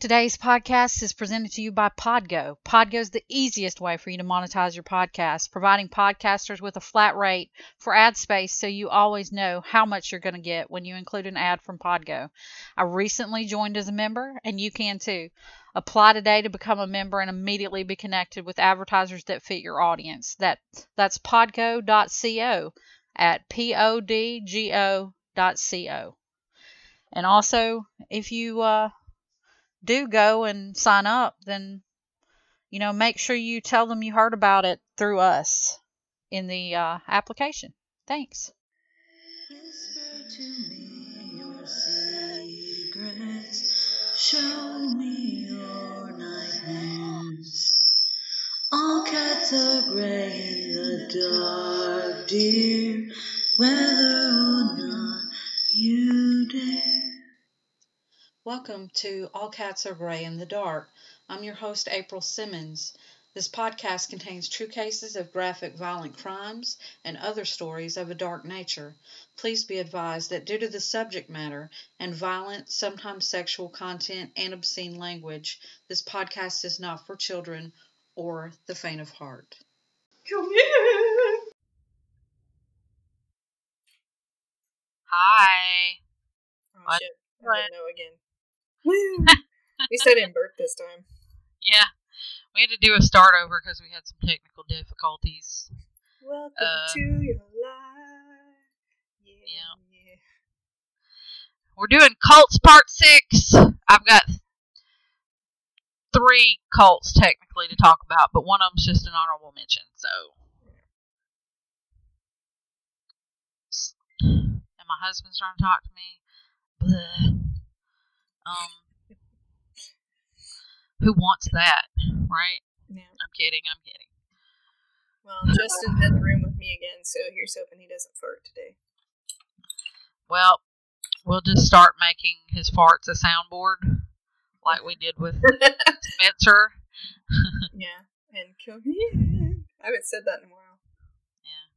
Today's podcast is presented to you by Podgo. Podgo is the easiest way for you to monetize your podcast, providing podcasters with a flat rate for ad space so you always know how much you're going to get when you include an ad from Podgo. I recently joined as a member, and you can too. Apply today to become a member and immediately be connected with advertisers that fit your audience. That that's podgo.co at podgo.co. And also, if you uh, do go and sign up, then you know make sure you tell them you heard about it through us in the uh, application. Thanks. Show me your nightmares. All cats are gray in the dark, dear, whether or not you dare. Welcome to All Cats Are Gray in the Dark. I'm your host, April Simmons. This podcast contains true cases of graphic violent crimes and other stories of a dark nature. Please be advised that due to the subject matter and violent, sometimes sexual content and obscene language, this podcast is not for children or the faint of heart. Come here. Hi. Oh shit. I What? didn't know again. At least I didn't burp this time. Yeah, we had to do a start over because we had some technical difficulties. Welcome Uh, to your life. Yeah. Yeah. yeah. We're doing cults part six. I've got three cults technically to talk about, but one of them's just an honorable mention. So, and my husband's trying to talk to me. Bleh. Um, who wants that, right? Yeah. I'm kidding. I'm kidding. Well, Justin's in the room with me again, so here's hoping he doesn't fart today. Well, we'll just start making his farts a soundboard, like we did with Spencer. yeah. And here. I haven't said that in a while. Yeah.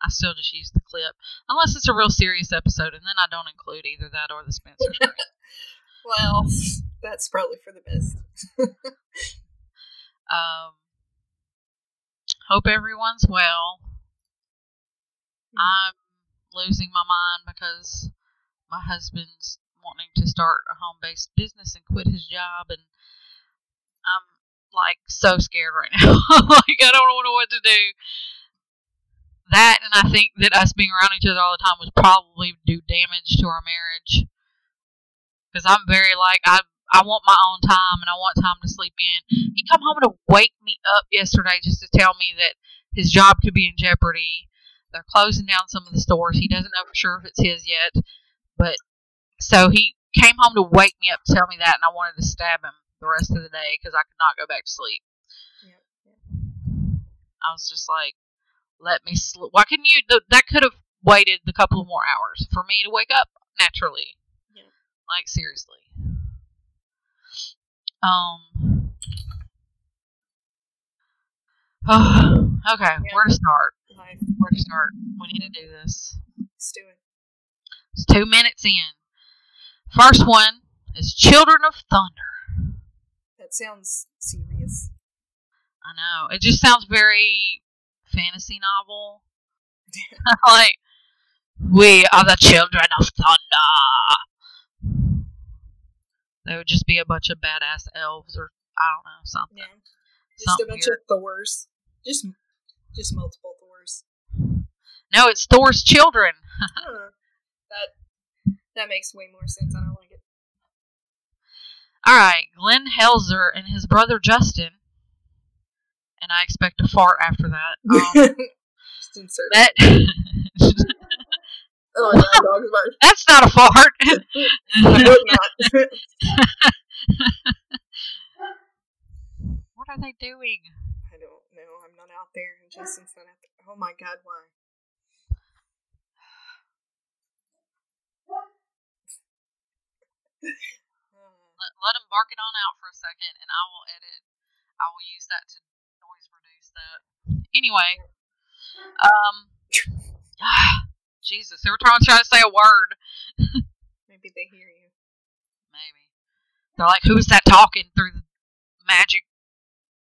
I still just use the clip. Unless it's a real serious episode, and then I don't include either that or the Spencer. Well, that's probably for the best. um, hope everyone's well. I'm losing my mind because my husband's wanting to start a home based business and quit his job, and I'm like so scared right now. like, I don't know what to do. That, and I think that us being around each other all the time would probably do damage to our marriage. Because I'm very like, I I want my own time and I want time to sleep in. He come home to wake me up yesterday just to tell me that his job could be in jeopardy. They're closing down some of the stores. He doesn't know for sure if it's his yet, but so he came home to wake me up to tell me that, and I wanted to stab him the rest of the day because I could not go back to sleep. Yep. yep. I was just like, "Let me sleep." Why couldn't you? th- That could have waited the couple of more hours for me to wake up naturally. Yeah. Like seriously. Um. okay, where to start? Life. Where to start? We need to do this. Let's do it. It's two minutes in. First one is Children of Thunder. That sounds serious. I know. It just sounds very fantasy novel. like, we are the children of thunder. There would just be a bunch of badass elves or, I don't know, something. Yeah. Just a bunch weird. of Thors. Just just multiple Thors. No, it's Thor's children. Huh. That that makes way more sense. I don't like it. All right, Glenn Helzer and his brother Justin. And I expect a fart after that. Um, Just insert that Oh, no, dog's bark. that's not a fart. Not. what are they doing? I don't know. I'm not out there, and Justin's not out there. Oh my god, why? Let, let them bark it on out for a second, and I will edit. I will use that to noise reduce that. Anyway, um, Jesus, they were trying to try to say a word. maybe they hear you. Maybe They're like, "Who's that talking through the magic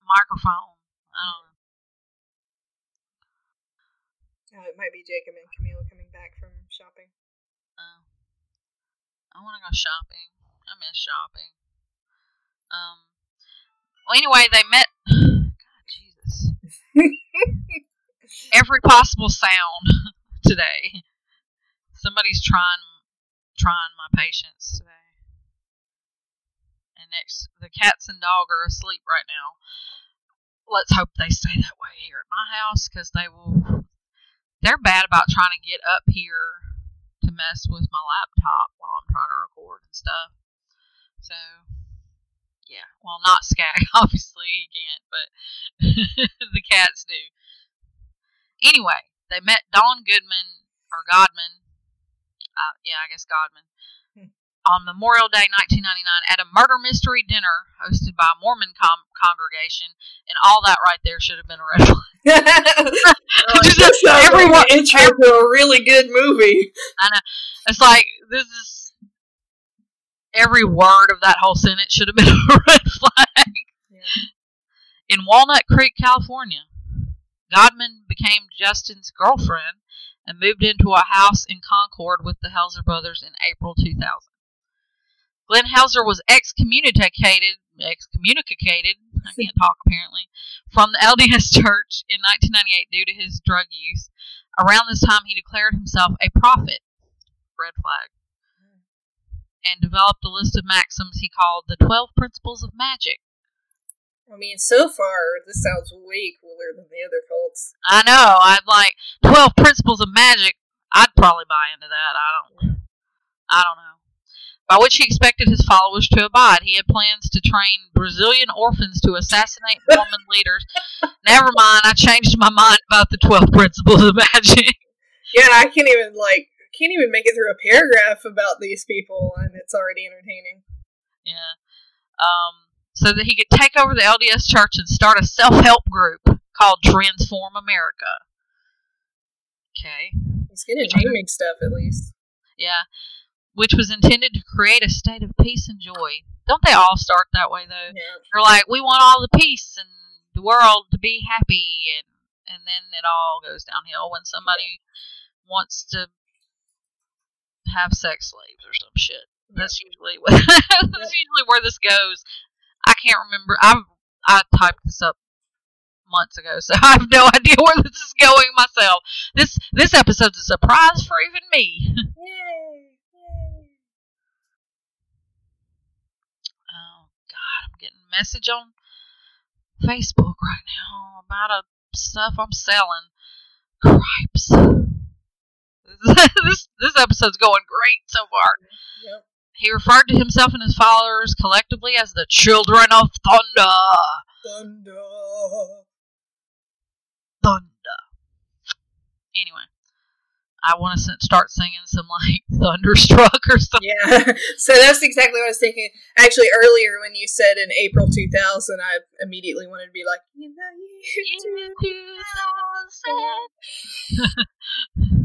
microphone?" I don't know. Oh, it might be Jacob and Camille coming back from shopping. Uh, I want to go shopping. I miss shopping. Um. Well, anyway, they met. God, Jesus. Every possible sound today. Somebody's trying trying my patience today. And next, the cats and dog are asleep right now. Let's hope they stay that way here at my house because they will. They're bad about trying to get up here to mess with my laptop while I'm trying to record and stuff. So, yeah. Well, not Skag, obviously, he can't, but the cats do. Anyway, they met Dawn Goodman, or Godman. Uh, yeah, I guess Godman. Hmm. On Memorial Day 1999 at a murder mystery dinner hosted by a Mormon com- congregation, and all that right there should have been a red flag. Just That's not everyone- really intro to a really good movie. I know. It's like this is every word of that whole sentence should have been a red flag. In Walnut Creek, California, Godman became Justin's girlfriend and moved into a house in Concord with the Helzer brothers in April 2000. Glenn Helzer was excommunicated, excommunicated, I can't talk apparently, from the LDS Church in 1998 due to his drug use. Around this time, he declared himself a prophet, red flag, and developed a list of maxims he called the 12 Principles of Magic. I mean, so far, this sounds way cooler than the other cults. I know. I'd like twelve principles of magic. I'd probably buy into that. I don't. I don't know. By which he expected his followers to abide. He had plans to train Brazilian orphans to assassinate Mormon leaders. Never mind. I changed my mind about the twelve principles of magic. Yeah, I can't even, like, can't even make it through a paragraph about these people, and it's already entertaining. Yeah. Um. So that he could take over the LDS Church and start a self-help group called Transform America. Okay. He's good at naming stuff, at least. Yeah. Which was intended to create a state of peace and joy. Don't they all start that way though? Yeah. They're like, we want all the peace and the world to be happy, and and then it all goes downhill when somebody wants to have sex slaves or some shit. That's usually what, that's usually where this goes. I can't remember. I I typed this up months ago, so I have no idea where this is going myself. This this episode's a surprise for even me. Yay! Yay! Oh God, I'm getting a message on Facebook right now about a stuff I'm selling. Cripes. this this episode's going great so far. Yep. He referred to himself and his followers collectively as the Children of Thunder. Thunder. Thunder. Anyway, I want to start singing some like Thunderstruck or something. Yeah, so that's exactly what I was thinking. Actually, earlier when you said in April 2000, I immediately wanted to be like, you know, you anyway,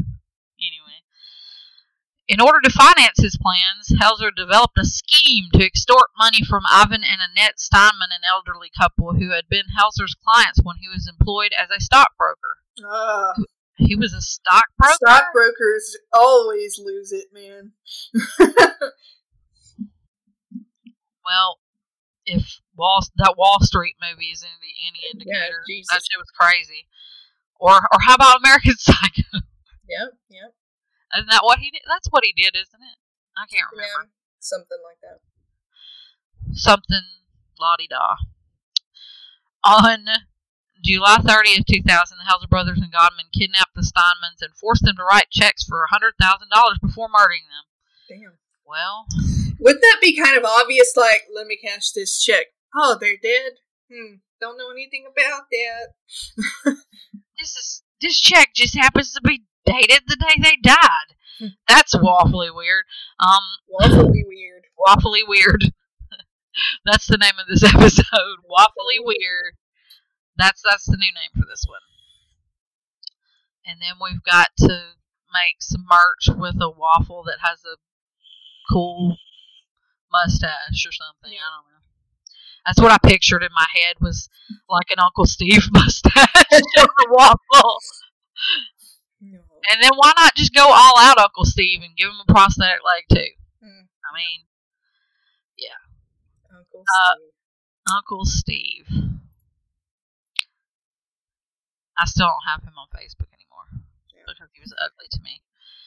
in order to finance his plans, Helzer developed a scheme to extort money from Ivan and Annette Stineman, an elderly couple who had been Helzer's clients when he was employed as a stockbroker. Ah, He was a stockbroker. stockbrokers always lose it, man. Well, if Wall that Wall Street movie is any, any indicator, Jesus. that shit was crazy. Or or how about American Psycho? Yep, yep, Isn't that what he did? That's what he did, isn't it? I can't yeah, remember. something like that. Something la di da. On July 30th, 2000, the Helzer brothers and Godman kidnapped the Stinemans and forced them to write checks for $100,000 before murdering them. Damn. Well, Wouldn't that be kind of obvious? Like, let me cash this check. Oh, they're dead. Hmm. Don't know anything about that. this is this check just happens to be dated the day they died. Hmm. That's awfully weird. Um, Waffly weird. waffly weird. that's the name of this episode. Waffly weird. That's that's the new name for this one. And then we've got to make some merch with a waffle that has a cool mustache or something. Yeah. I don't know. That's what I pictured in my head was like an Uncle Steve mustache or a waffle. And then why not just go all out Uncle Steve and give him a prosthetic leg too? Hmm. I mean, yeah. Uncle Uh, Steve. Uncle Steve. I still don't have him on Facebook anymore Yeah. because he was ugly to me.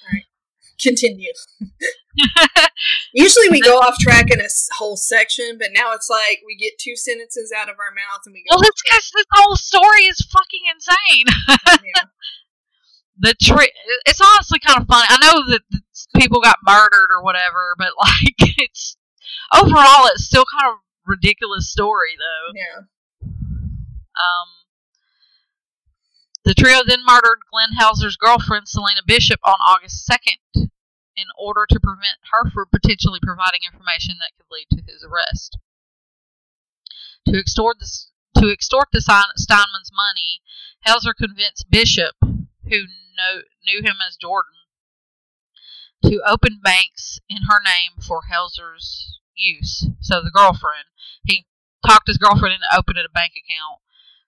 All right, continue. Usually we go off track in a whole section, but now it's like we get two sentences out of our mouths and we go. well, it's because this whole story is fucking insane. yeah. the tri- it's honestly kind of funny. I know that people got murdered or whatever, but like it's overall it's still kind of ridiculous story though. yeah. Um, the trio then murdered Glenn Hauser's girlfriend Selina Bishop on August second in order to prevent her from potentially providing information that could lead to his arrest. To extort this to extort the Stein- Stineman's money, Hauser convinced Bishop, who know, knew him as Jordan, to open banks in her name for Hauser's use. So the girlfriend, he talked his girlfriend into opening a bank account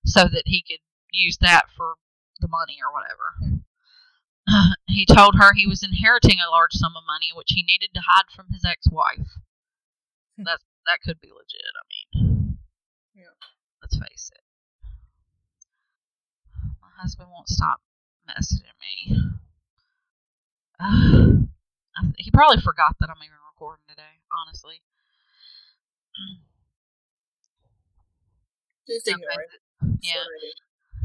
so that he could use that for the money or whatever. he told her he was inheriting a large sum of money which he needed to hide from his ex-wife. Hmm. That that could be legit. I mean, Yeah. let's face it. My husband won't stop messaging me. I th- he probably forgot that I'm even recording today. Honestly. Just ignore Okay. it. Yeah.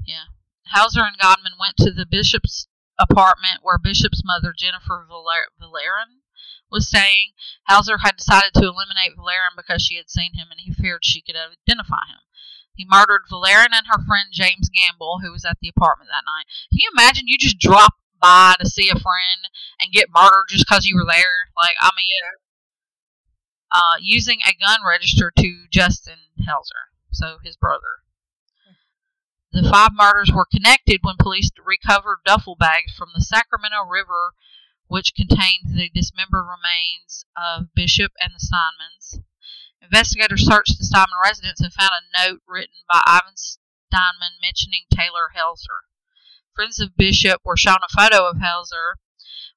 do. Hauser and Godman went to the bishop's apartment where Bishop's mother, Jennifer Valer- Villarin, was staying. Hauser had decided to eliminate Villarin because she had seen him and he feared she could identify him. He murdered Villarin and her friend James Gamble, who was at the apartment that night. Can you imagine you just drop by to see a friend and get murdered just because you were there? Like, I mean, Yeah. uh, using a gun registered to Justin Hauser, so his brother. The five murders were connected when police recovered duffel bags from the Sacramento River, which contained the dismembered remains of Bishop and the Stinemans. Investigators searched the Stineman residence and found a note written by Ivan Stineman mentioning Taylor Helzer. Friends of Bishop were shown a photo of Helzer,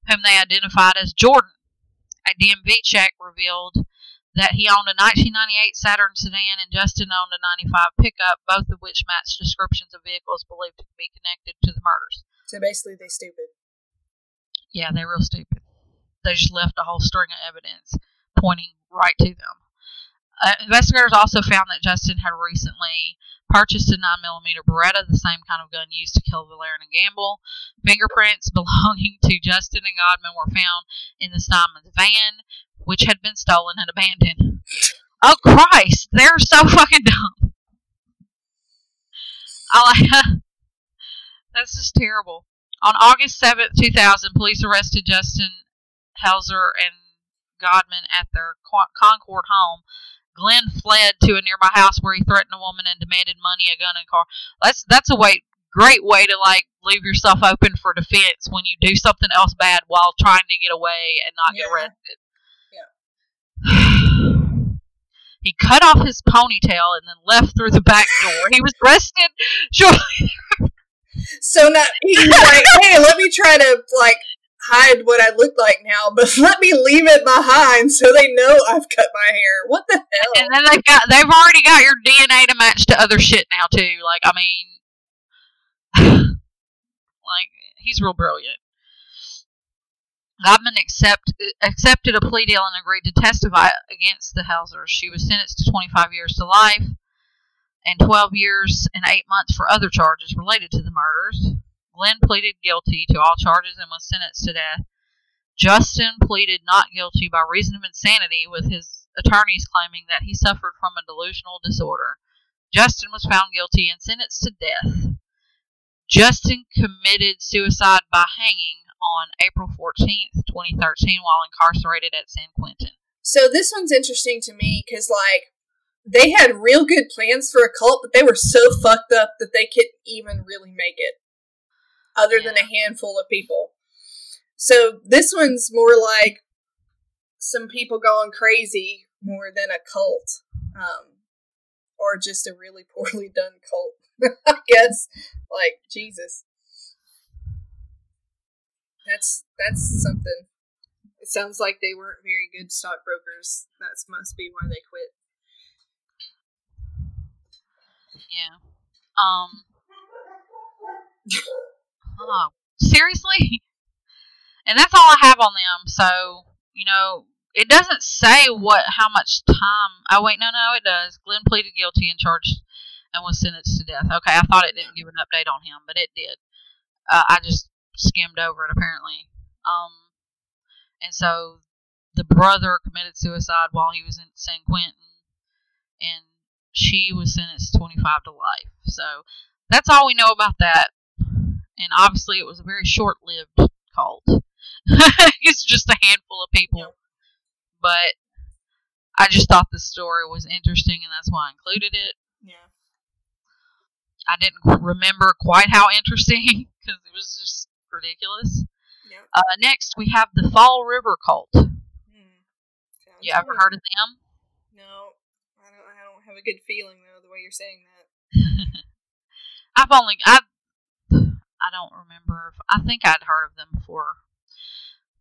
whom they identified as Jordan. A DMV check revealed that he owned a 1998 Saturn sedan and Justin owned a 95 pickup, both of which matched descriptions of vehicles believed to be connected to the murders. So basically, they stupid. Yeah, they're real stupid. They just left a whole string of evidence pointing right to them. Uh, investigators also found that Justin had recently purchased a 9mm Beretta, the same kind of gun used to kill Valerian and Gamble. Fingerprints belonging to Justin and Godman were found in the Stineman's van, which had been stolen and abandoned. Oh Christ, they're so fucking dumb. I like that's just terrible. On August seventh, two thousand, police arrested Justin Hauser and Godman at their Concord home. Glenn fled to a nearby house where he threatened a woman and demanded money, a gun, and car. That's that's a way great way to like leave yourself open for defense when you do something else bad while trying to get away and not get Yeah. arrested. he cut off his ponytail and then left through the back door. He was arrested shortly. So not he's like, hey, let me try to like hide what I look like now, but let me leave it behind so they know I've cut my hair. What the hell? And then they've got they've already got your DNA to match to other shit now too. Like I mean, like he's real brilliant. Godman accept, accepted a plea deal and agreed to testify against the Hausers. She was sentenced to 25 years to life and 12 years and 8 months for other charges related to the murders. Glenn pleaded guilty to all charges and was sentenced to death. Justin pleaded not guilty by reason of insanity, with his attorneys claiming that he suffered from a delusional disorder. Justin was found guilty and sentenced to death. Justin committed suicide by hanging on April 14th, 2013, while incarcerated at San Quentin. So this one's interesting to me because like they had real good plans for a cult, but they were so fucked up that they couldn't even really make it, other than a handful of people. So this one's more like some people going crazy more than a cult, um, or just a really poorly done cult. I guess, like Jesus, that's that's something. It sounds like they weren't very good stockbrokers. That must be why they quit. Yeah. Um. oh, seriously? And that's all I have on them. So you know, it doesn't say what how much time. Oh wait, no, no, it does. Glenn pleaded guilty and charged and was sentenced to death. Okay, I thought it didn't give an update on him, but it did. Uh, I just skimmed over it apparently. Um, and so the brother committed suicide while he was in San Quentin, and she was sentenced 25 to life. So that's all we know about that. And obviously, it was a very short-lived cult. it's just a handful of people. Yep. But I just thought the story was interesting, and that's why I included it. Yeah. I didn't remember quite how interesting because it was just ridiculous. Yep. Uh, next, we have the Fall River cult. Hmm. You ever good. heard of them? No, I don't. I don't have a good feeling though the way you're saying that. I've only I I don't remember. If, I think I'd heard of them before.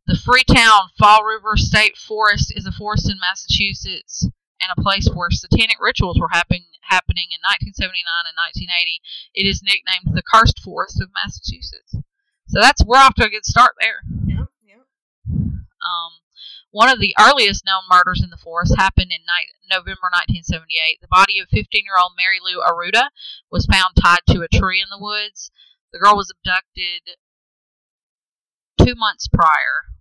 The Freetown Fall River State Forest is a forest in Massachusetts and a place where satanic rituals were happening happening in 1979 and 1980. It is nicknamed the Cursed Forest of Massachusetts. So that's we're off to a good start there. Yep. Yep. Um, one of the earliest known murders in the forest happened in ni- November 1978. The body of 15-year-old Mary Lou Arruda was found tied to a tree in the woods. The girl was abducted two months prior.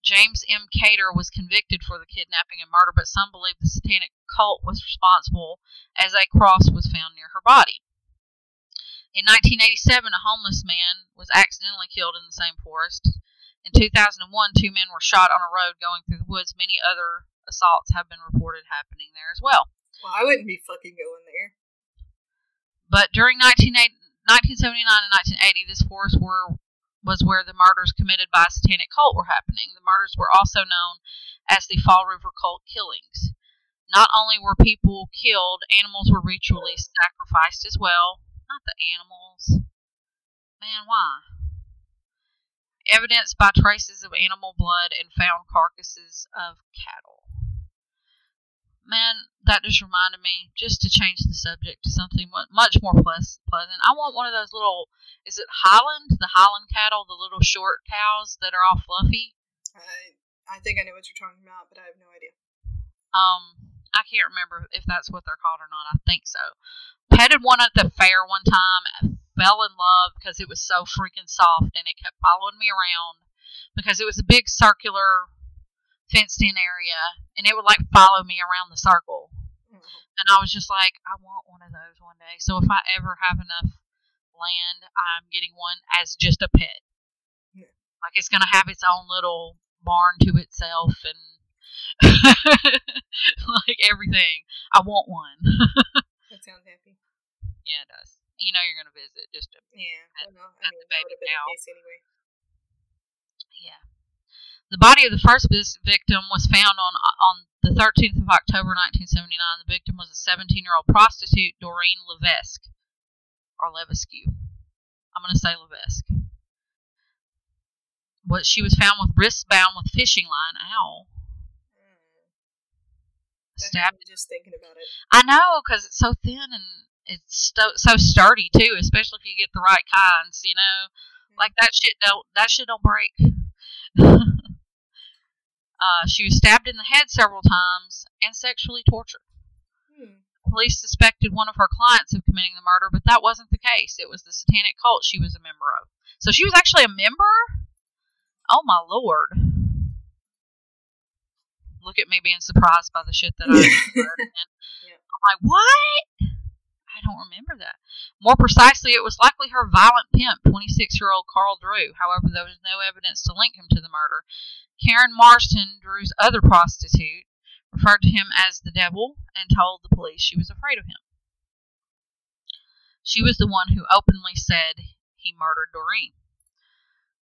James M. Kater was convicted for the kidnapping and murder, but some believe the satanic cult was responsible as a cross was found near her body. In 1987, a homeless man was accidentally killed in the same forest. In 2001, two men were shot on a road going through the woods. Many other assaults have been reported happening there as well. Well, I wouldn't be fucking going there. But during 1980 1979 and 1980, this forest were, was where the murders committed by a satanic cult were happening. The murders were also known as the Fall River Cult killings. Not only were people killed, animals were ritually sacrificed as well. Not the animals. Man, why? Evidenced by traces of animal blood and found carcasses of cattle. Man, that just reminded me just to change the subject to something much more pleas- pleasant. I want one of those little, is it Highland? The Highland cattle, the little short cows that are all fluffy. I I think I know what you're talking about, but I have no idea. Um, I can't remember if that's what they're called or not. I think so. Petted one at the fair one time. I fell in love because it was so freaking soft and it kept following me around because it was a big circular fenced in area and it would like follow me around the circle. Oh, And I was just like, I want one of those one day. So if I ever have enough land, I'm getting one as just a pet. Yeah. Like it's gonna have its own little barn to itself and like everything. I want one. That sounds happy. yeah, it does. You know you're gonna visit just to Yeah. At- Well, no, I mean the baby would have been cow. anyway. Yeah. The body of the first victim was found on on the 13th of October 1979. The victim was a 17-year-old prostitute, Doreen Levesque, or Levesque. I'm going to say Levesque. But she was found with wrists bound with fishing line. Ow. Mm. Stabbed. just thinking about it. I know, because it's so thin and it's sto- so sturdy too, especially if you get the right kinds. You know, like that shit don't that shit don't break. uh, she was stabbed in the head several times and sexually tortured. Hmm. Police suspected one of her clients of committing the murder, but that wasn't the case. It was the satanic cult she was a member of. So she was actually a member. Oh my lord! Look at me being surprised by the shit that I. heard. Yeah. I'm like, what? I don't remember that. More precisely, it was likely her violent pimp, 26 year old Carl Drew. However, there was no evidence to link him to the murder. Karen Marsden, Drew's other prostitute, referred to him as the devil and told the police she was afraid of him. She was the one who openly said he murdered Doreen.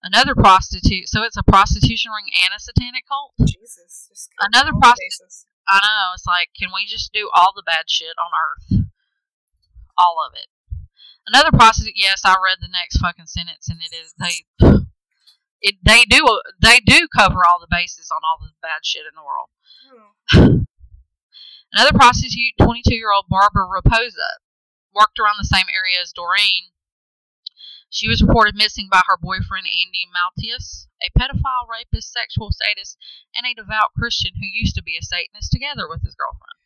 Another prostitute, so it's a prostitution ring and a satanic cult. Jesus. Another prostitute- I know. It's like, can we just do all the bad shit on Earth? All of it. Another prostitute. Yes, I read the next fucking sentence, and it is they. It they do they do cover all the bases on all the bad shit in the world. Oh. Another prostitute, 22 year old Barbara Raposa, worked around the same area as Doreen. She was reported missing by her boyfriend Andy Maltius, a pedophile, rapist, sexual sadist, and a devout Christian who used to be a Satanist together with his girlfriend.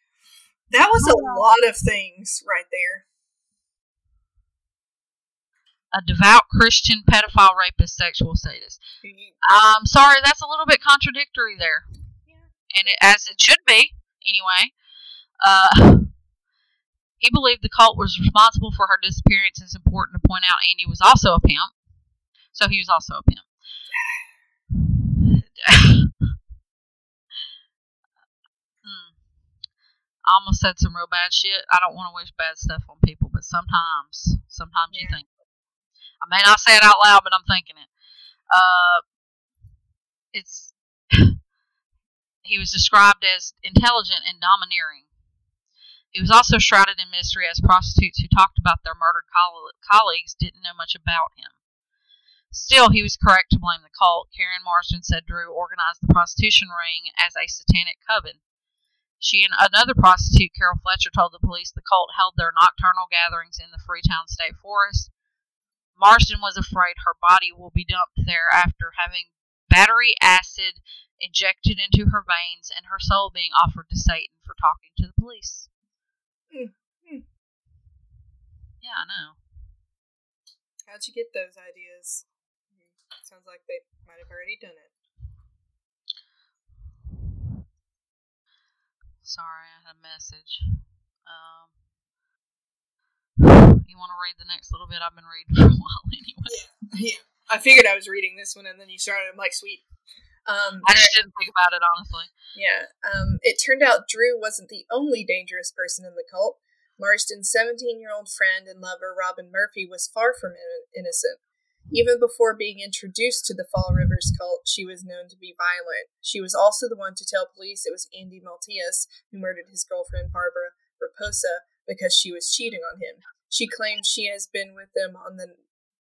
That was a oh, lot of things right there. A devout Christian, pedophile, rapist, sexual sadist. You- Um, sorry, that's a little bit contradictory there. and it, as it should be anyway. Uh, he believed the cult was responsible for her disappearance. It's important to point out Andy was also a pimp, so he was also a pimp. Hmm. I almost said some real bad shit. I don't want to wish bad stuff on people, but sometimes, sometimes you think. I may not say it out loud, but I'm thinking it. Uh, it's he was described as intelligent and domineering. He was also shrouded in mystery as prostitutes who talked about their murdered coll- colleagues didn't know much about him. Still, he was correct to blame the cult. Karen Marsden said Drew organized the prostitution ring as a satanic coven. She and another prostitute, Carol Fletcher, told the police the cult held their nocturnal gatherings in the Freetown State Forest. Marsden was afraid her body will be dumped there after having battery acid injected into her veins and her soul being offered to Satan for talking to the police. Hmm, hmm. Yeah, I know. How'd you get those ideas? Sounds like they might have already done it. Sorry, I had a message. Um, you want to read the next little bit? I've been reading for a while anyway. Yeah. I figured I was reading this one and then you started. I'm like, sweet. Um, I just didn't think about it honestly. Yeah. Um, it turned out Drew wasn't the only dangerous person in the cult. Marsden's 17 year old friend and lover, Robin Murphy, was far from in- innocent. Even before being introduced to the Fall Rivers cult, she was known to be violent. She was also the one to tell police it was Andy Maltius who murdered his girlfriend, Barbara Raposa, because she was cheating on him. She claimed she has been with them on the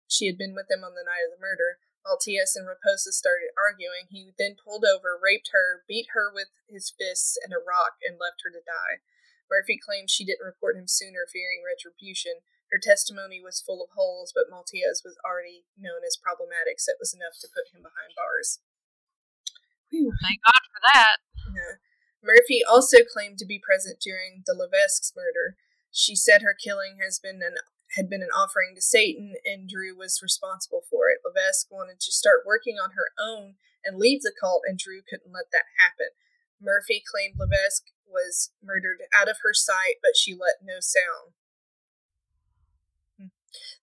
she had been with them on the night of the murder. Maltius and Raposa started arguing. He then pulled over, raped her, beat her with his fists and a rock, and left her to die. Murphy claimed she didn't report him sooner, fearing retribution. Her testimony was full of holes, but Maltius was already known as problematic, so it was enough to put him behind bars. Whew. Thank God for that. Yeah. Murphy also claimed to be present during the Levesque's murder. She said her killing has been an had been an offering to Satan, and Drew was responsible for it. Levesque wanted to start working on her own and leave the cult, and Drew couldn't let that happen. Murphy claimed Levesque was murdered out of her sight, but she let no sound. Hmm.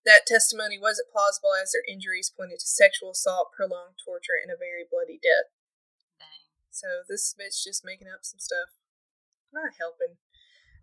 That testimony wasn't plausible as her injuries pointed to sexual assault, prolonged torture, and a very bloody death. Dang. So this bitch just making up some stuff. Not helping.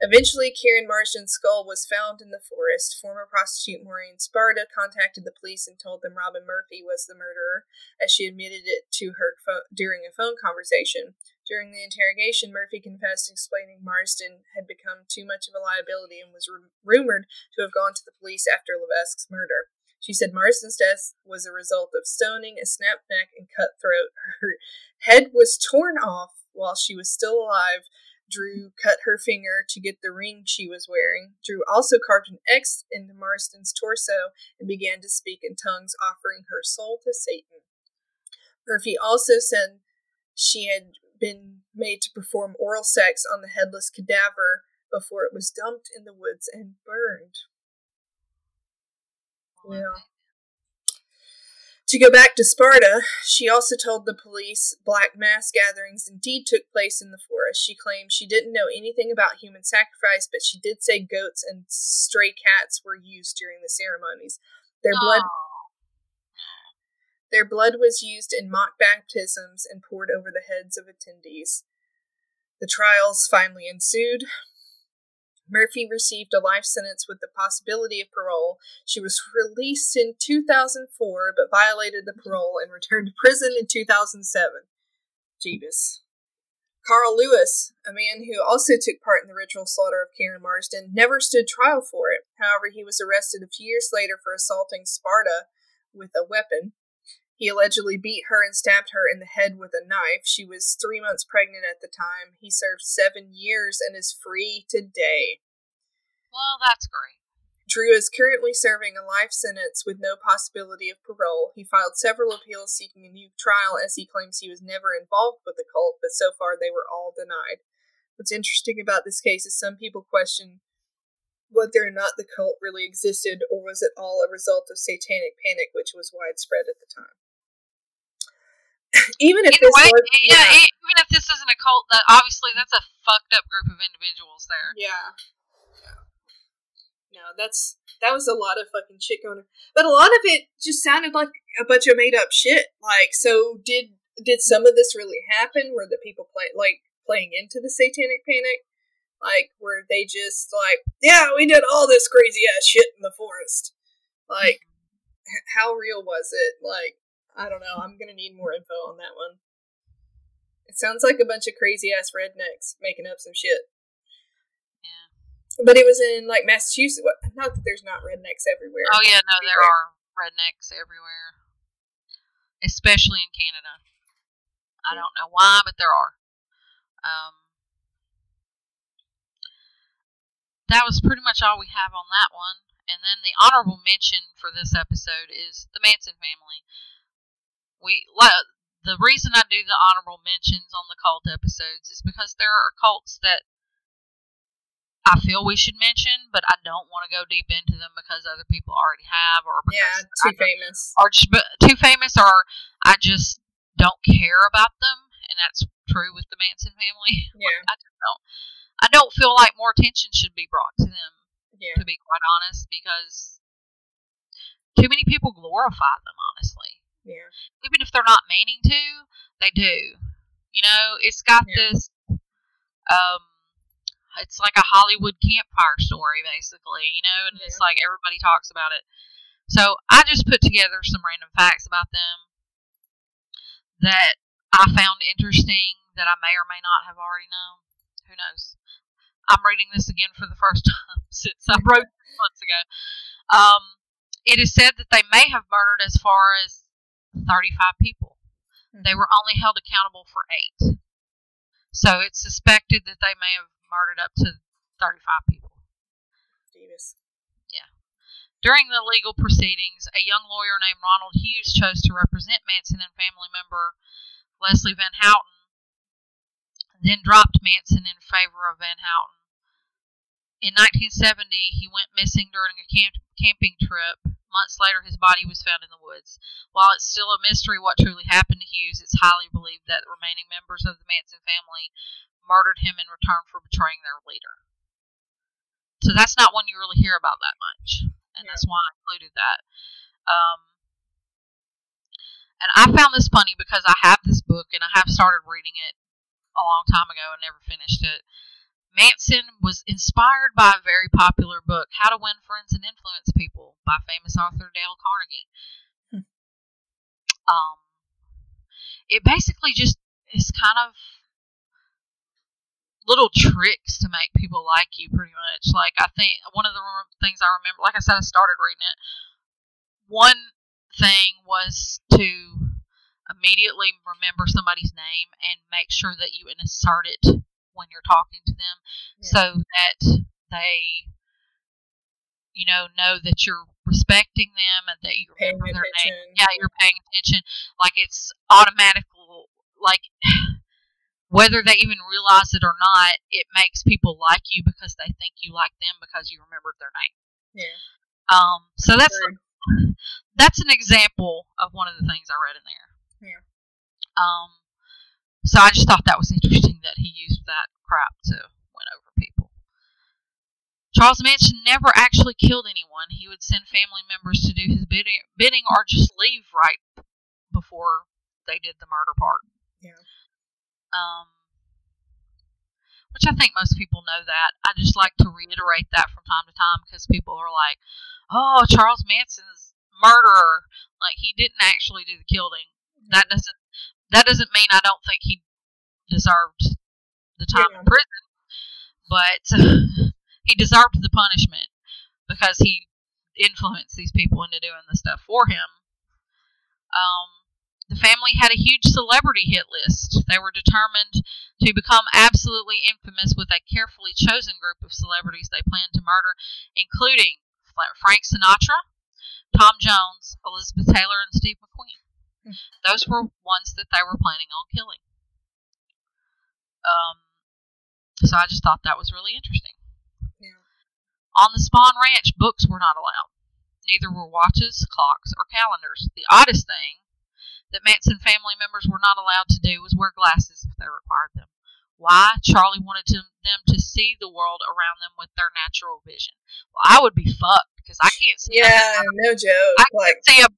Eventually, Karen Marsden's skull was found in the forest. Former prostitute Maureen Sparta contacted the police and told them Robin Murphy was the murderer, as she admitted it to her during a phone conversation. During the interrogation, Murphy confessed, explaining Marsden had become too much of a liability and was ru- rumored to have gone to the police after Levesque's murder. She said Marsden's death was a result of stoning, a snapped neck, and cut throat. Her head was torn off while she was still alive. Drew cut her finger to get the ring she was wearing. Drew also carved an X into Marsden's torso and began to speak in tongues, offering her soul to Satan. Murphy also said she had been made to perform oral sex on the headless cadaver before it was dumped in the woods and burned. Well, Yeah. To go back to Sparta, she also told the police black mass gatherings indeed took place in the forest. She claimed she didn't know anything about human sacrifice, but she did say goats and stray cats were used during the ceremonies. Their blood their blood was used in mock baptisms and poured over the heads of attendees. The trials finally ensued. Murphy received a life sentence with the possibility of parole. She was released in 2004 but violated the mm-hmm. parole and returned to prison in 2007. Jeebus. Carl Lewis, a man who also took part in the ritual slaughter of Karen Marsden, never stood trial for it. However, he was arrested a few years later for assaulting Sparta with a weapon. He allegedly beat her and stabbed her in the head with a knife. She was three months pregnant at the time. He served seven years and is free today. Well, that's great. Drew is currently serving a life sentence with no possibility of parole. He filed several appeals seeking a new trial as he claims he was never involved with the cult, but so far they were all denied. What's interesting about this case is some people question whether or not the cult really existed or was it all a result of satanic panic, which was widespread at the time. Even if Either this way, was, yeah, e- even if this isn't a cult, that obviously that's a fucked up group of individuals there. Yeah. Yeah. No, that's that was a lot of fucking shit going on. But a lot of it just sounded like a bunch of made up shit. Like, so did did some of this really happen? Were the people play like playing into the satanic panic? Like, were they just like, yeah, we did all this crazy ass shit in the forest? Like, how real was it? Like, I don't know. I'm gonna need more info on that one. It sounds like a bunch of crazy ass rednecks making up some shit. Yeah. But it was in like Massachusetts. Not that there's not rednecks everywhere. Oh yeah, no, there are rednecks everywhere, especially in Canada. I don't know why, but there are. Um, that was pretty much all we have on that one. And then the honorable mention for this episode is the Manson family. We li- the reason I do the honorable mentions on the cult episodes is because there are cults that I feel we should mention, but I don't want to go deep into them because other people already have, or because Yeah, too don't- famous. just too famous, or I just don't care about them, and that's true with the Manson family. Yeah, I just don't. I don't feel like more attention should be brought to them, yeah, to be quite honest, because too many people glorify them. Honestly, yeah, even if they're not meaning to, they do. You know, it's got Yeah. this. Um, it's like a Hollywood campfire story, basically. You know, and it's like everybody talks about it. So I just put together some random facts about them that I found interesting that I may or may not have already known. Who knows? I'm reading this again for the first time since I wrote this months ago. Um, it is said that they may have murdered as far as 35 people. They mm-hmm. were only held accountable for eight. So it's suspected that they may have murdered up to 35 people. Davis. Yeah. During the legal proceedings, a young lawyer named Ronald Hughes chose to represent Manson and family member Leslie Van Houten, then dropped Manson in favor of Van Houten. In 1970, he went missing during a camp- camping trip. Months later, his body was found in the woods. While it's still a mystery what truly happened to Hughes, it's highly believed that the remaining members of the Manson family murdered him in return for betraying their leader. So that's not one you really hear about that much, and Yeah. that's why I included that. Um, and I found this funny because I have this book and I have started reading it a long time ago and never finished it. Manson was inspired by a very popular book, How to Win Friends and Influence People, by famous author Dale Carnegie. Hmm. Um, it basically just is kind of little tricks to make people like you, pretty much. Like I think one of the things I remember, like I said, I started reading it. One thing was to immediately remember somebody's name and make sure that you insert it when you're talking to them Yeah. so that they you know know that you're respecting them and that you Paying remember their name attention. yeah you're paying attention like it's automatic like whether they even realize it or not it makes people like you because they think you like them because you remembered their name Yeah. um so that's that's an example of one of the things I read in there. Yeah. Um, so I just thought that was interesting that he used that crap to win over people. Charles Manson never actually killed anyone. He would send family members to do his bidding, bidding or just leave right before they did the murder part. Yeah. Um, which I think most people know that. I just like to reiterate that from time to time because people are like, "Oh, Charles Manson's murderer, like he didn't actually do the killing." That doesn't that doesn't mean I don't think he deserved the time Yeah. in prison, but he deserved the punishment because he influenced these people into doing the stuff for him. Um, the family had a huge celebrity hit list. They were determined to become absolutely infamous with a carefully chosen group of celebrities they planned to murder, including Frank Sinatra, Tom Jones, Elizabeth Taylor, and Steve McQueen. Those were ones that they were planning on killing. Um, so I just thought that was really interesting. Yeah. On the Spahn Ranch, books were not allowed. Neither were watches, clocks, or calendars. The oddest thing that Manson family members were not allowed to do was wear glasses if they required them. Why? Charlie wanted to, them to see the world around them with their natural vision. Well, I would be fucked because I can't see. Yeah, no joke. I like, can't see a.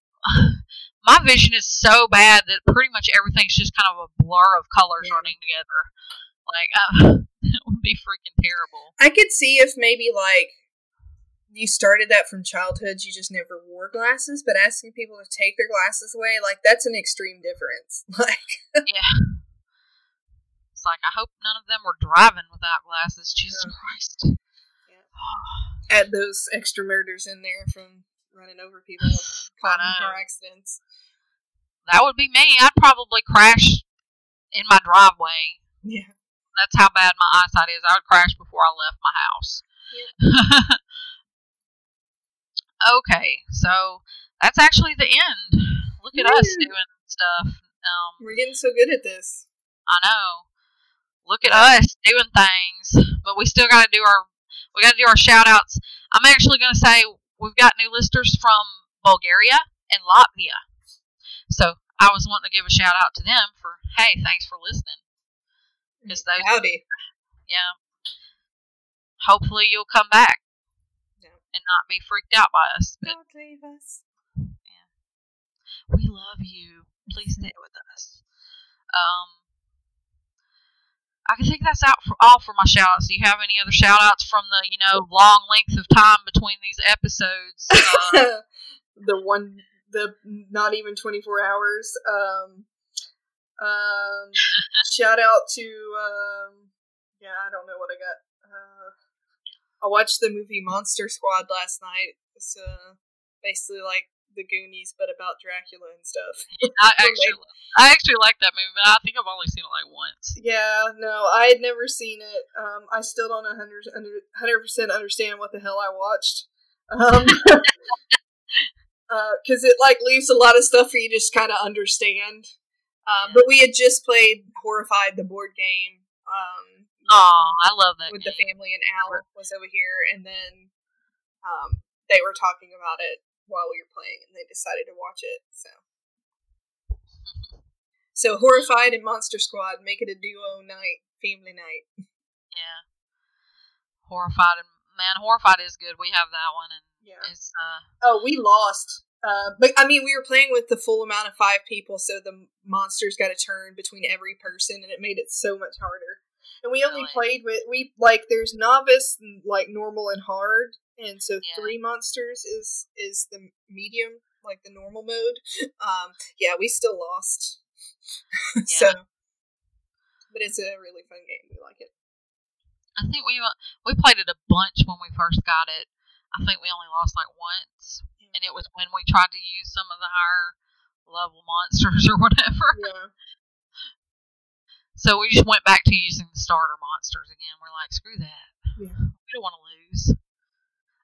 My vision is so bad that pretty much everything's just kind of a blur of colors Yeah. running together. Like, uh, it would be freaking terrible. I could see if maybe like you started that from childhood, you just never wore glasses, but asking people to take their glasses away, like that's an extreme difference. Like, yeah. It's like I hope none of them were driving without glasses. Jesus Yeah. Christ. add those extra murders in there from running over people, caught in car accidents. That would be me. I'd probably crash in my driveway. Yeah. That's how bad my eyesight is. I would crash before I left my house. okay, so that's actually the end. Look at us doing stuff. Um, We're getting so good at this. I know. Look at us doing things, but we still got to do our we got to do our shout outs. I'm actually going to say we've got new listeners from Bulgaria and Latvia. So I was wanting to give a shout out to them for hey, thanks for listening. Because those, Howdy. yeah. Hopefully you'll come back Yeah. and not be freaked out by us. But Don't leave us. we love you. Please stay with us. Um, I think that's out for all for my shout outs. Do you have any other shout outs from the, you know, long length of time between these episodes? Uh, the one, the not even 24 hours. Um, um, shout out to, um, yeah, I don't know what I got. Uh, I watched the movie Monster Squad last night. It's uh, basically like the Goonies, but about Dracula and stuff. I actually, I actually like that movie, but I think I've only seen it like once. Yeah, no, I had never seen it. Um, I still don't 100 percent understand what the hell I watched. Um, because it like leaves a lot of stuff for you to just kind of understand. Um, But we had just played Horrified, the board game, um, Oh, I love that. with the family, and Al was over here, and then um, they were talking about it while we were playing, and they decided to watch it. So, so Horrified and Monster Squad make it a duo night, family night. Yeah. Horrified and man, horrified is good. We have that one, and Yeah. it's uh, Oh, we lost. Uh, but I mean, we were playing with the full amount of five people, so the monsters got a turn between every person, and it made it so much harder. And we only played with we like there's novice, and, like normal and hard, and so Yeah. three monsters is is the medium, like the normal mode. Um, yeah, we still lost. so, but it's a really fun game. We like it. I think we uh, we played it a bunch when we first got it. I think we only lost like once, and it was when we tried to use some of the higher level monsters or whatever. Yeah. So we just went back to using the starter monsters again. We're like, screw that. Yeah. We don't want to lose.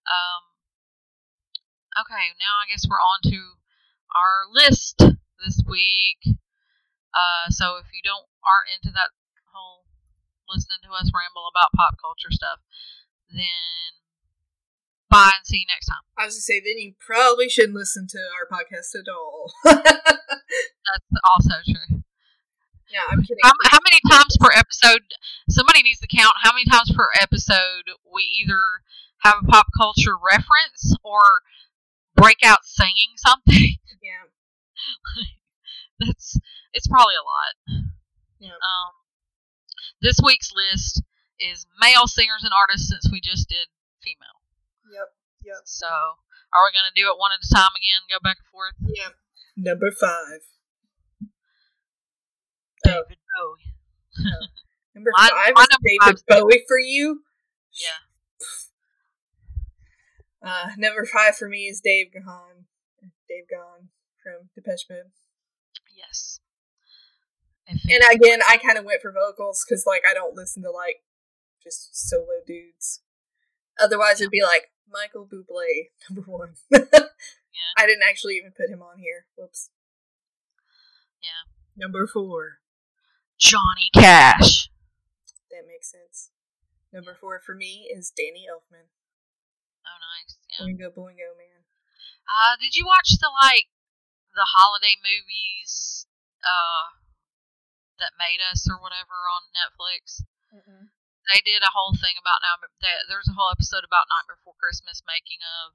Um. Okay, now I guess we're on to our list this week. Uh, so if you don't aren't into that whole listening to us ramble about pop culture stuff, then bye and see you next time. I was gonna say, then you probably shouldn't listen to our podcast at all. That's also true. Yeah, I'm kidding. How, how many times per episode? Somebody needs to count how many times per episode we either have a pop culture reference or break out singing something. Yeah. That's it's probably a lot. Yeah. Um, this week's list is male singers and artists since we just did female. Yep. Yep. So are we gonna do it one at a time again? Go back and forth. Yeah. Number five. David Bowie. Number five is David Bowie for you. Yeah. Uh, number five for me is Dave Gahan. Dave Gahan from Depeche Mode. Yes. And again, I kind of went for vocals because, like, I don't listen to like just solo dudes. Otherwise, it'd be like Michael Bublé, number one. I didn't actually even put him on here. Whoops. Yeah. Number four. Johnny Cash. That makes sense. Number four for me is Danny Elfman. Oh, nice. Yeah. Oingo Boingo Man. Uh, did you watch the like the holiday movies uh that made us or whatever on Netflix? They did a whole thing about now. That there's a whole episode about Night Before Christmas, making of,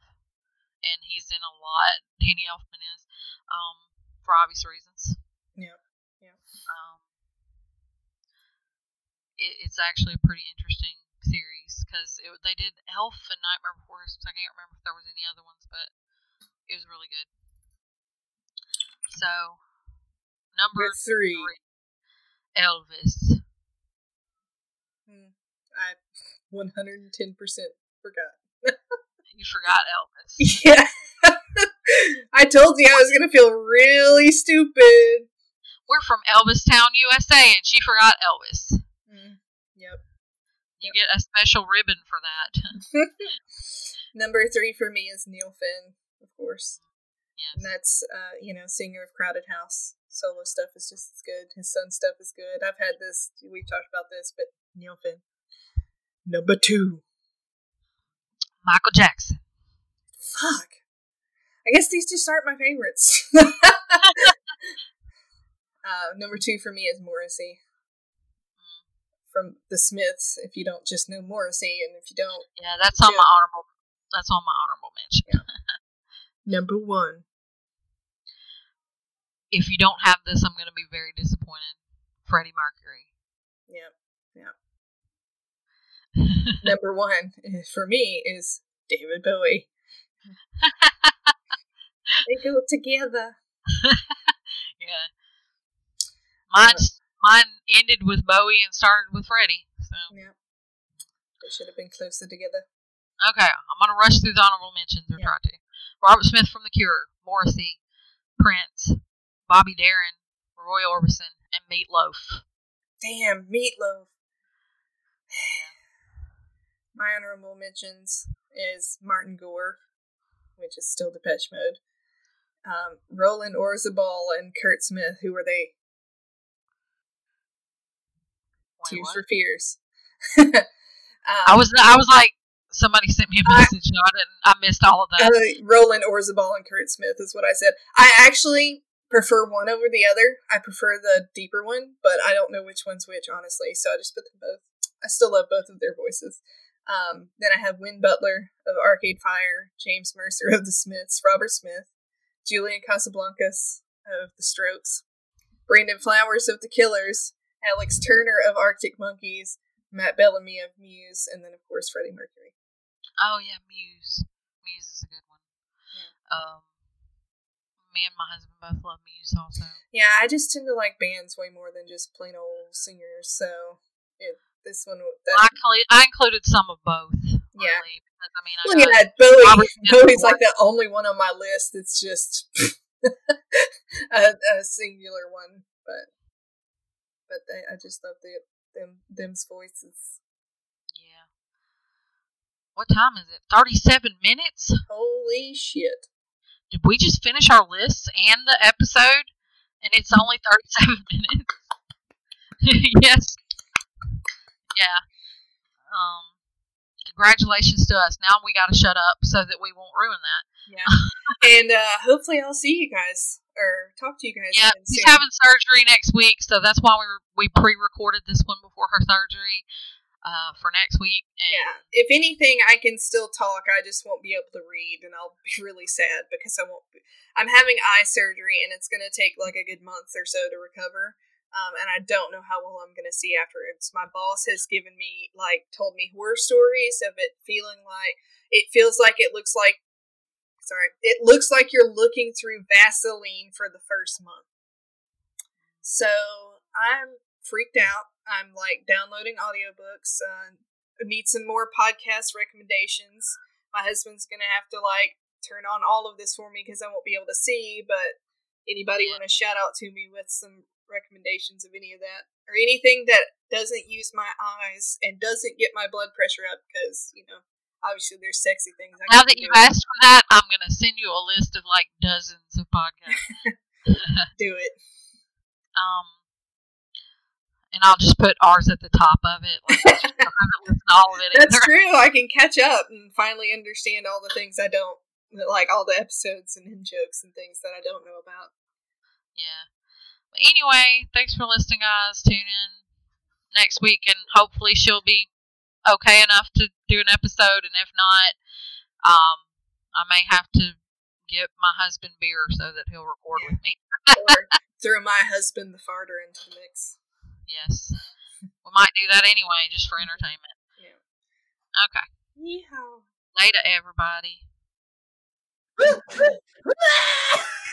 and he's in a lot. Danny Elfman is, um, for obvious reasons. Yeah. Yeah. Um, it, it's actually a pretty interesting series because they did Elf and Nightmare Before Christmas. I can't remember if there was any other ones, but it was really good. So, number three. three, Elvis. Hmm. I 110% forgot. You forgot Elvis. Yeah. I told you I was going to feel really stupid. We're from Elvistown, USA, and she forgot Elvis. Mm. Yep. You get a special ribbon for that. Number three for me is Neil Finn, of course. And that's, uh, you know, singer of Crowded House. Solo stuff is just as good. His son stuff is good. I've had this, we've talked about this, but Neil Finn. Number two. Michael Jackson. Fuck. I guess these just aren't my favorites. uh, number two for me is Morrissey. From the Smiths, if you don't just know Morrissey, and if you don't, Yeah, that's on Yeah. my honorable. That's on my honorable mention. number one. If you don't have this, I'm going to be very disappointed. Freddie Mercury. Yep. Number one eh, for me is David Bowie. they go together. yeah. Mine's, mine ended with Bowie and started with Freddie. So Yeah. They should have been closer together. okay, I'm gonna rush through the honorable mentions or Yeah. try to. Robert Smith from The Cure, Morrissey, Prince, Bobby Darin, Roy Orbison, and Meatloaf. Damn, meatloaf. My honorable mentions is Martin Gore, which is still Depeche Mode. Um, Roland Orzabal and Curt Smith, who were they? Wait, Tears what? for Fears. um, I was I was like somebody sent me a message. and I didn't. I missed all of that. Uh, Roland Orzabal and Curt Smith is what I said. I actually prefer one over the other. I prefer the deeper one, but I don't know which one's which, honestly. So I just put them both. I still love both of their voices. Um, then I have Win Butler of Arcade Fire, James Mercer of the Shins, Robert Smith, Julian Casablancas of the Strokes, Brandon Flowers of the Killers, Alex Turner of Arctic Monkeys, Matt Bellamy of Muse, and then of course Freddie Mercury. Oh yeah, Muse. Muse is a good one. Um, me and my husband both love Muse also. Yeah, I just tend to like bands way more than just plain old singers. So it, this one, that, I, cl- I included some of both. Yeah. Really, because I mean, I well, got- yeah, Bowie. Robert Bowie's like the only one on my list that's just a, a singular one, but but they, I just love the them them's voices. yeah. What time is it? Thirty-seven minutes. Holy shit! Did we just finish our lists and the episode? And it's only thirty-seven minutes. yes. Yeah. Um. Congratulations to us. Now we got to shut up so that we won't ruin that. Yeah, and uh hopefully I'll see you guys or talk to you guys. Yeah, she's soon. having surgery next week, so that's why we we pre-recorded this one before her surgery uh, for next week. And Yeah. If anything, I can still talk. I just won't be able to read, and I'll be really sad because I won't. Be, I'm having eye surgery, and it's going to take like a good month or so to recover. Um, and I don't know how well I'm going to see afterwards. My boss has given me like told me horror stories of it feeling like it feels like it looks like. Sorry, it looks like you're looking through Vaseline for the first month. So I'm freaked out. I'm like downloading audiobooks. Uh, I need some more podcast recommendations. My husband's gonna have to like turn on all of this for me because I won't be able to see. But anybody want to shout out to me with some recommendations of any of that or anything that doesn't use my eyes and doesn't get my blood pressure up? Because you know, obviously there's sexy things. I Now that you've asked for that, I'm gonna send you a list of like dozens of podcasts. do it. um, and I'll just put ours at the top of it. Like, I just- I haven't listened to all of it. That's true. I can catch up and finally understand all the things I don't like, all the episodes and jokes and things that I don't know about. Yeah. Anyway, thanks for listening, guys. Tune in next week, and hopefully she'll be okay enough to do an episode. And if not, um, I may have to get my husband beer so that he'll record with me. Or throw my husband the farter into the mix. Yes. We might do that anyway, just for entertainment. Yeah. Okay. Yeehaw. Later, everybody.